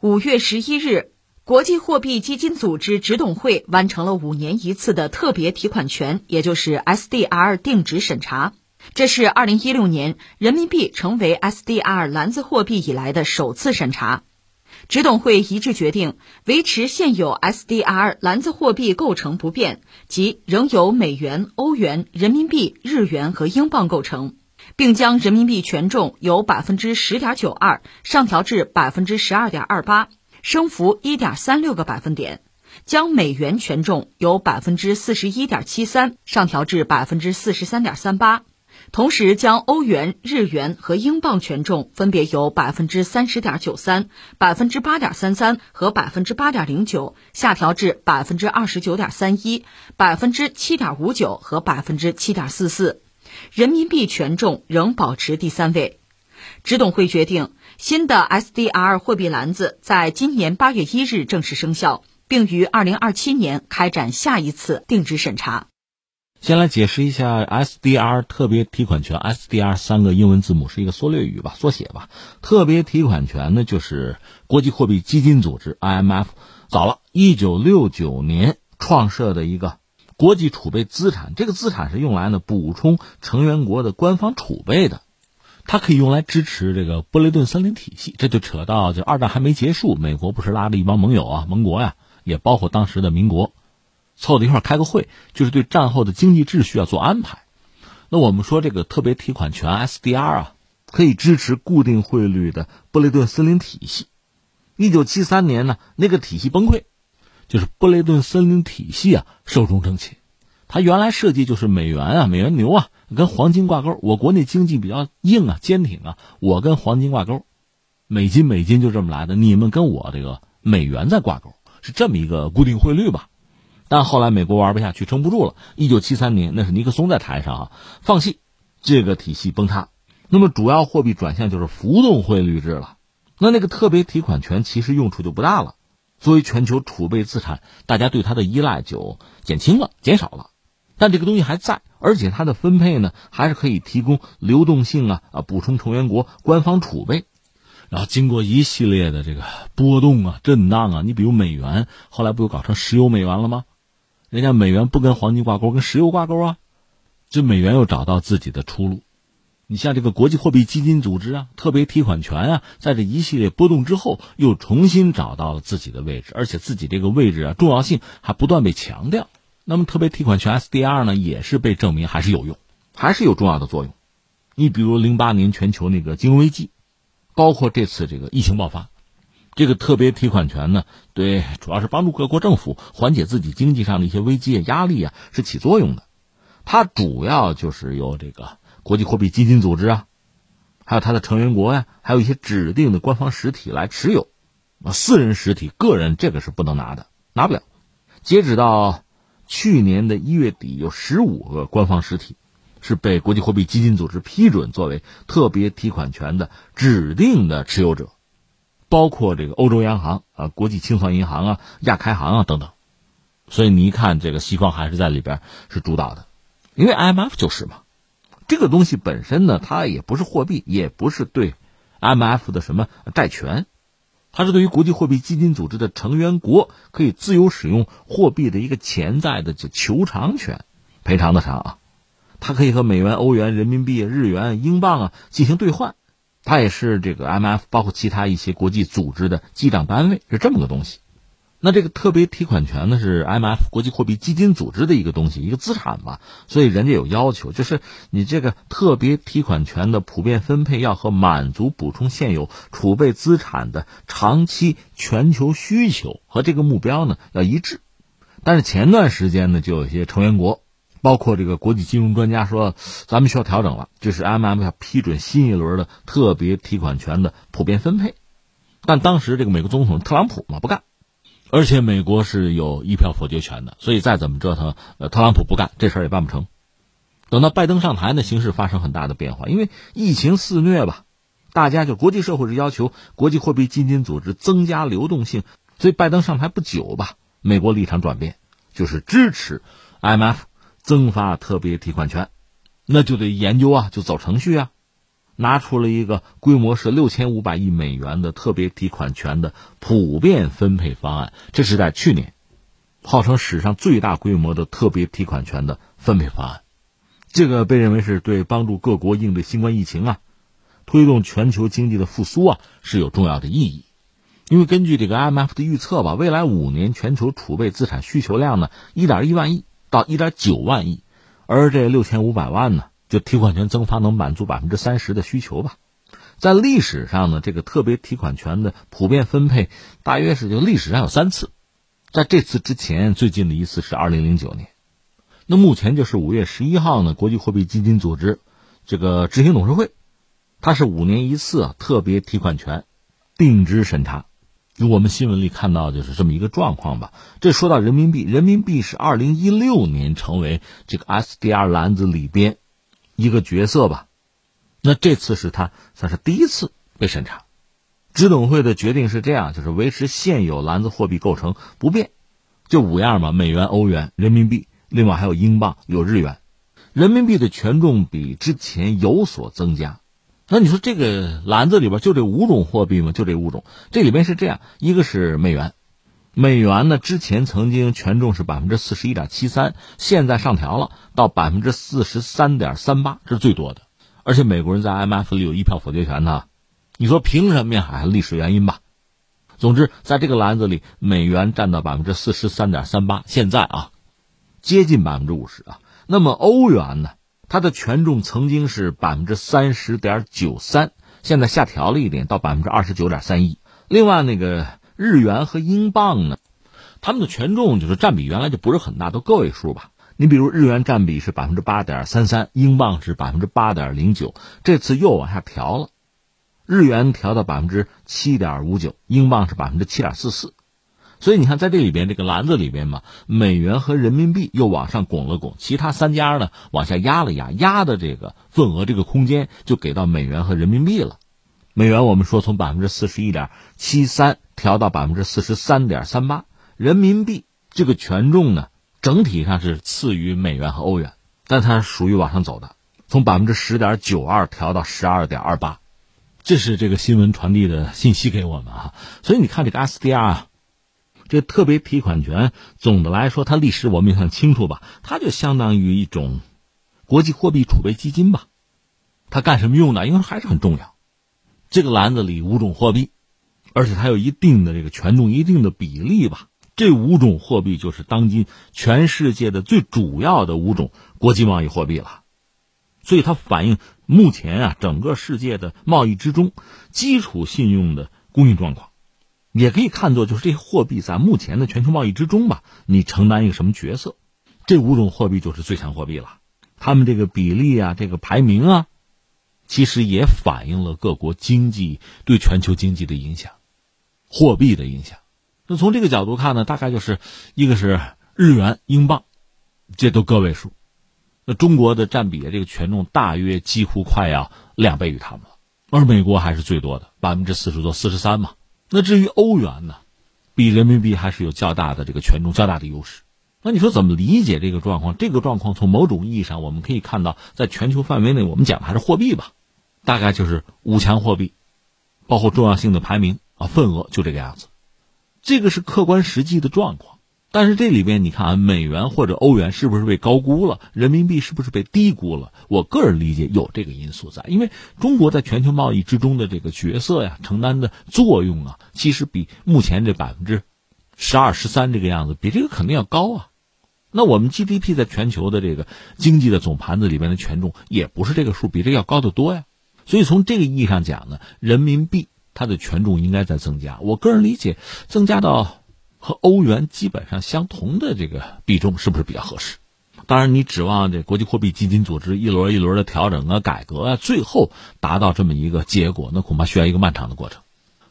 五月十一日，国际货币基金组织执董会完成了五年一次的特别提款权，也就是 SDR 定值审查。这是二零一六年人民币成为 SDR 篮子货币以来的首次审查。执董会一致决定维持现有 SDR 篮子货币构成不变，即仍由美元、欧元、人民币、日元和英镑构成。并将人民币权重由百分之十点九二上调至百分之十二点二八，升幅一点三六个百分点；将美元权重由百分之四十一点七三上调至百分之四十三点三八，同时将欧元、日元和英镑权重分别由百分之三十点九三、百分之八点三三和百分之八点零九下调至百分之二十九点三一、百分之七点五九和百分之七点四四。人民币权重仍保持第三位。执董会决定，新的 SDR 货币篮子在今年八月一日正式生效，并于二零二七年开展下一次定值审查。先来解释一下 SDR 特别提款权。SDR 三个英文字母是一个缩略语吧，缩写吧。特别提款权呢，就是国际货币基金组织 IMF 早了一九六九年创设的一个。国际储备资产，这个资产是用来呢补充成员国的官方储备的，它可以用来支持这个布雷顿森林体系。这就扯到，就二战还没结束，美国不是拉了一帮盟友啊，盟国呀，也包括当时的民国，凑到一块开个会，就是对战后的经济秩序要做安排。那我们说这个特别提款权 SDR 啊，可以支持固定汇率的布雷顿森林体系。一九七三年呢，那个体系崩溃。就是布雷顿森林体系啊，寿终正寝。它原来设计就是美元啊，美元牛啊，跟黄金挂钩。我国内经济比较硬啊，坚挺啊，我跟黄金挂钩，美金美金就这么来的。你们跟我这个美元在挂钩，是这么一个固定汇率吧？但后来美国玩不下去，撑不住了。一九七三年，那是尼克松在台上啊，放弃这个体系崩塌。那么主要货币转向就是浮动汇率制了。那那个特别提款权其实用处就不大了。作为全球储备资产，大家对它的依赖就减轻了、减少了，但这个东西还在，而且它的分配呢，还是可以提供流动性啊啊，补充成员国官方储备。然后经过一系列的这个波动啊、震荡啊，你比如美元后来不又搞成石油美元了吗？人家美元不跟黄金挂钩，跟石油挂钩啊，这美元又找到自己的出路。你像这个国际货币基金组织啊，特别提款权啊，在这一系列波动之后，又重新找到了自己的位置，而且自己这个位置啊，重要性还不断被强调。那么，特别提款权 SDR 呢，也是被证明还是有用，还是有重要的作用。你比如零八年全球那个金融危机，包括这次这个疫情爆发，这个特别提款权呢，对，主要是帮助各国政府缓解自己经济上的一些危机啊、压力啊，是起作用的。它主要就是由这个。国际货币基金组织啊，还有它的成员国呀，还有一些指定的官方实体来持有，啊，私人实体、个人这个是不能拿的，拿不了。截止到去年的一月底，有十五个官方实体是被国际货币基金组织批准作为特别提款权的指定的持有者，包括这个欧洲央行啊、国际清算银行啊、亚开行啊等等。所以你一看，这个西方还是在里边是主导的，因为 IMF 就是嘛。这个东西本身呢，它也不是货币，也不是对 MF 的什么债权，它是对于国际货币基金组织的成员国可以自由使用货币的一个潜在的就求偿权，赔偿的偿啊，它可以和美元、欧元、人民币、日元、英镑啊进行兑换，它也是这个 MF 包括其他一些国际组织的记账单位，是这么个东西。那这个特别提款权呢，是 IMF 国际货币基金组织的一个东西，一个资产吧，所以人家有要求，就是你这个特别提款权的普遍分配要和满足补充现有储备资产的长期全球需求和这个目标呢要一致。但是前段时间呢，就有些成员国，包括这个国际金融专家说，咱们需要调整了，就是 IMF 要批准新一轮的特别提款权的普遍分配。但当时这个美国总统特朗普嘛不干。而且美国是有一票否决权的，所以再怎么折腾，呃，特朗普不干这事儿也办不成。等到拜登上台呢，形势发生很大的变化，因为疫情肆虐吧，大家就国际社会是要求国际货币基金组织增加流动性，所以拜登上台不久吧，美国立场转变，就是支持 IMF 增发特别提款权，那就得研究啊，就走程序啊。拿出了一个规模是六千五百亿美元的特别提款权的普遍分配方案，这是在去年，号称史上最大规模的特别提款权的分配方案。这个被认为是对帮助各国应对新冠疫情啊，推动全球经济的复苏啊是有重要的意义。因为根据这个 IMF 的预测吧，未来五年全球储备资产需求量呢，一点一万亿到一点九万亿，而这六千五百万呢。就提款权增发能满足百分之三十的需求吧，在历史上呢，这个特别提款权的普遍分配大约是就历史上有三次，在这次之前最近的一次是二零零九年，那目前就是五月十一号呢，国际货币基金组织这个执行董事会，它是五年一次特别提款权定值审查。我们新闻里看到就是这么一个状况吧。这说到人民币，人民币是二零一六年成为这个 SDR 篮子里边。一个角色吧，那这次是他算是第一次被审查。执董会的决定是这样，就是维持现有篮子货币构成不变，就五样嘛：美元、欧元、人民币，另外还有英镑、有日元。人民币的权重比之前有所增加。那你说这个篮子里边就这五种货币吗？就这五种？这里边是这样：一个是美元，美元呢之前曾经权重是百分之四十一点七三，现在上调了。到百分之四十三点三八这是最多的，而且美国人在 IMF 里有一票否决权呢。你说凭什么呀？还历史原因吧。总之，在这个篮子里，美元占到百分之四十三点三八，现在啊，接近百分之五十啊。那么欧元呢？它的权重曾经是百分之三十点九三，现在下调了一点，到百分之二十九点三一。另外，那个日元和英镑呢，它们的权重就是占比原来就不是很大，都个位数吧。你比如日元占比是百分之八点三三，英镑是百分之八点零九，这次又往下调了，日元调到百分之七点五九，英镑是百分之七点四四，所以你看在这里边这个篮子里边嘛，美元和人民币又往上拱了拱，其他三家呢往下压了压，压的这个份额这个空间就给到美元和人民币了。美元我们说从百分之四十一点七三调到百分之四十三点三八，人民币这个权重呢？整体上是次于美元和欧元，但它属于往上走的，从百分之十点九二调到十二点二八，这是这个新闻传递的信息给我们啊。所以你看这个 SDR 啊，这特别提款权，总的来说它历史我们也很清楚吧，它就相当于一种国际货币储备基金吧。它干什么用的？因为还是很重要。这个篮子里五种货币，而且它有一定的这个权重，一定的比例吧。这五种货币就是当今全世界的最主要的五种国际贸易货币了，所以它反映目前啊整个世界的贸易之中基础信用的供应状况，也可以看作就是这些货币在目前的全球贸易之中吧，你承担一个什么角色？这五种货币就是最强货币了，它们这个比例啊，这个排名啊，其实也反映了各国经济对全球经济的影响，货币的影响。那从这个角度看呢，大概就是一个是日元、英镑，这都个位数。那中国的占比这个权重大约几乎快要两倍于他们了，而美国还是最多的，百分之四十多，四十三嘛。那至于欧元呢，比人民币还是有较大的这个权重、较大的优势。那你说怎么理解这个状况？这个状况从某种意义上我们可以看到，在全球范围内，我们讲的还是货币吧，大概就是五强货币，包括重要性的排名啊，份额就这个样子。这个是客观实际的状况，但是这里边你看啊，美元或者欧元是不是被高估了？人民币是不是被低估了？我个人理解有这个因素在，因为中国在全球贸易之中的这个角色呀，承担的作用啊，其实比目前这百分之十二、十三这个样子，比这个肯定要高啊。那我们 GDP 在全球的这个经济的总盘子里边的权重也不是这个数，比这个要高得多呀。所以从这个意义上讲呢，人民币。它的权重应该在增加，我个人理解，增加到和欧元基本上相同的这个比重是不是比较合适？当然，你指望这国际货币基金组织一轮一轮的调整啊、改革啊，最后达到这么一个结果，那恐怕需要一个漫长的过程。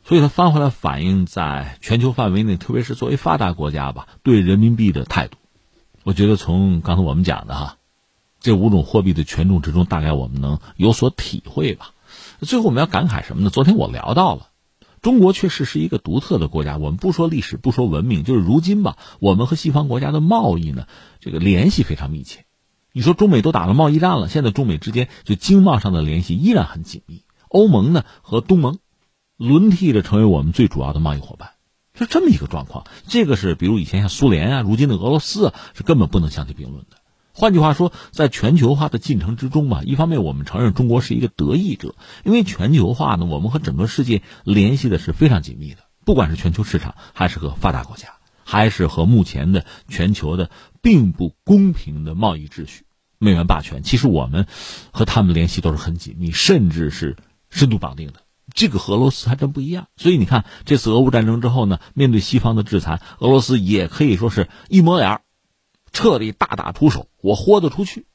所以，它翻回来反映在全球范围内，特别是作为发达国家吧，对人民币的态度，我觉得从刚才我们讲的哈，这五种货币的权重之中，大概我们能有所体会吧。最后我们要感慨什么呢？昨天我聊到了，中国确实是一个独特的国家。我们不说历史，不说文明，就是如今吧，我们和西方国家的贸易呢，这个联系非常密切，你说中美都打了贸易战了，现在中美之间就经贸上的联系依然很紧密。欧盟呢和东盟轮替着成为我们最主要的贸易伙伴，是这么一个状况。这个是比如以前像苏联啊，如今的俄罗斯啊，是根本不能相提并论的。换句话说，在全球化的进程之中吧，一方面我们承认中国是一个得益者，因为全球化呢，我们和整个世界联系的是非常紧密的，不管是全球市场，还是和发达国家，还是和目前的全球的并不公平的贸易秩序、美元霸权，其实我们和他们联系都是很紧密，甚至是深度绑定的。这个和俄罗斯还真不一样。所以你看，这次俄乌战争之后呢，面对西方的制裁，俄罗斯也可以说是一抹脸彻底大打出手，我豁得出去，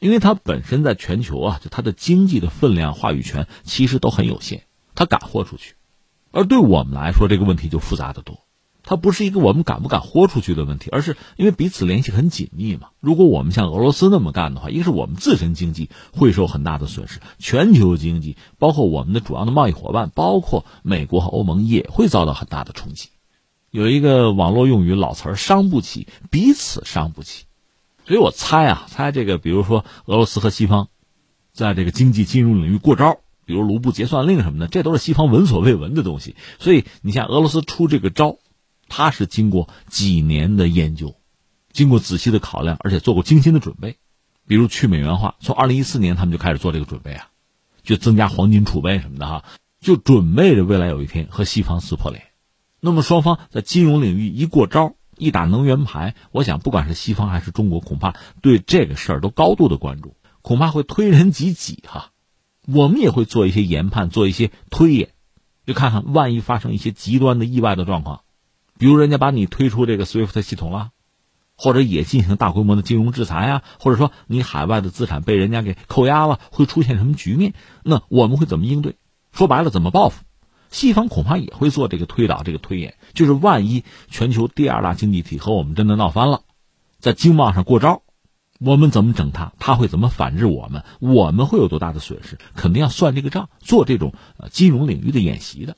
因为它本身在全球啊，就它的经济的分量、话语权其实都很有限，他敢豁出去。而对我们来说，这个问题就复杂的多，它不是一个我们敢不敢豁出去的问题，而是因为彼此联系很紧密嘛。如果我们像俄罗斯那么干的话，一个是我们自身经济会受很大的损失，全球经济包括我们的主要的贸易伙伴，包括美国和欧盟也会遭到很大的冲击。有一个网络用语老词儿“伤不起”，彼此伤不起，所以我猜啊，猜这个，比如说俄罗斯和西方，在这个经济金融领域过招，比如卢布结算令什么的，这都是西方闻所未闻的东西。所以你像俄罗斯出这个招，他是经过几年的研究，经过仔细的考量，而且做过精心的准备，比如去美元化，从二零一四年他们就开始做这个准备啊，就增加黄金储备什么的哈，就准备着未来有一天和西方撕破脸。那么双方在金融领域一过招，一打能源牌，我想不管是西方还是中国，恐怕对这个事儿都高度的关注，恐怕会推人及己哈。我们也会做一些研判，做一些推演，就看看万一发生一些极端的意外的状况，比如人家把你推出这个 SWIFT 系统了，或者也进行大规模的金融制裁啊，或者说你海外的资产被人家给扣押了，会出现什么局面？那我们会怎么应对？说白了，怎么报复？西方恐怕也会做这个推导、这个推演，就是万一全球第二大经济体和我们真的闹翻了，在经贸上过招，我们怎么整他？他会怎么反制我们？我们会有多大的损失？肯定要算这个账，做这种金融领域的演习的。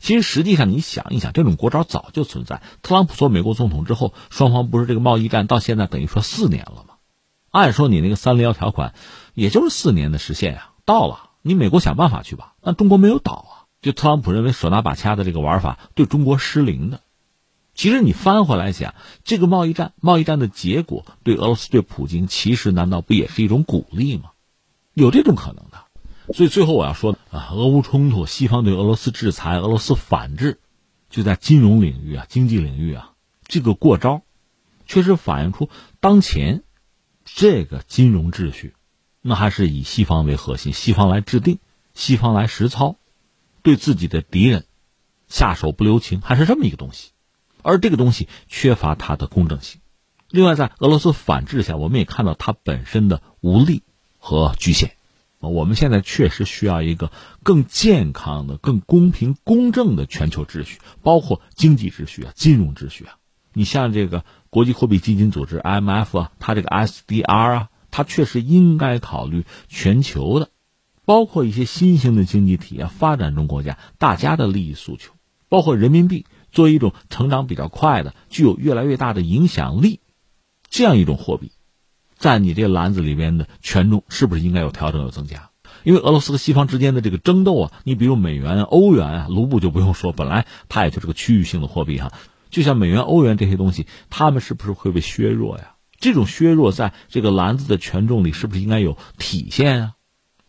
其实实际上你想一想，这种过招早就存在。特朗普做美国总统之后，双方不是这个贸易战到现在等于说四年了吗？按说你那个三零幺条款，也就是四年的时限呀，到了，你美国想办法去吧。那中国没有倒啊。就特朗普认为手拿把掐的这个玩法对中国失灵的，其实你翻回来想，这个贸易战，贸易战的结果对俄罗斯对普京，其实难道不也是一种鼓励吗？有这种可能的。所以最后我要说啊，俄乌冲突，西方对俄罗斯制裁，俄罗斯反制，就在金融领域啊，经济领域啊，这个过招，确实反映出当前这个金融秩序，那还是以西方为核心，西方来制定，西方来实操。对自己的敌人下手不留情，还是这么一个东西，而这个东西缺乏它的公正性。另外，在俄罗斯反制下，我们也看到它本身的无力和局限。我们现在确实需要一个更健康的、更公平公正的全球秩序，包括经济秩序啊、金融秩序啊。你像这个国际货币基金组织 IMF 啊，它这个 SDR 啊，它确实应该考虑全球的。包括一些新兴的经济体啊，发展中国家，大家的利益诉求，包括人民币作为一种成长比较快的、具有越来越大的影响力，这样一种货币，在你这篮子里边的权重是不是应该有调整、有增加？因为俄罗斯和西方之间的这个争斗啊，你比如美元、欧元啊、卢布就不用说，本来它也就是个区域性的货币哈，就像美元、欧元这些东西，它们是不是会被削弱呀？这种削弱在这个篮子的权重里是不是应该有体现啊？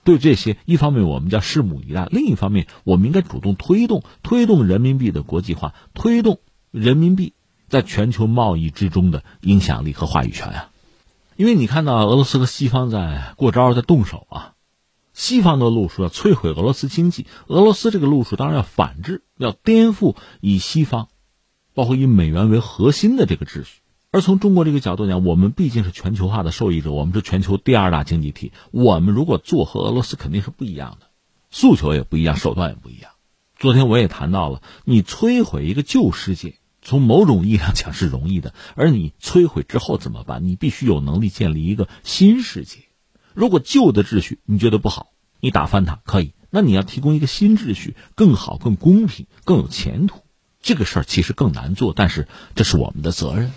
对这些，一方面我们叫拭目以待，另一方面我们应该主动推动推动人民币的国际化，推动人民币在全球贸易之中的影响力和话语权啊。因为你看到俄罗斯和西方在过招，在动手啊。西方的路数要摧毁俄罗斯经济，俄罗斯这个路数当然要反制，要颠覆以西方，包括以美元为核心的这个秩序。而从中国这个角度讲，我们毕竟是全球化的受益者，我们是全球第二大经济体。我们如果做和俄罗斯肯定是不一样的，诉求也不一样，手段也不一样。昨天我也谈到了，你摧毁一个旧世界，从某种意义上讲是容易的，而你摧毁之后怎么办？你必须有能力建立一个新世界。如果旧的秩序你觉得不好，你打翻它可以，那你要提供一个新秩序，更好、更公平、更有前途。这个事儿其实更难做，但是这是我们的责任。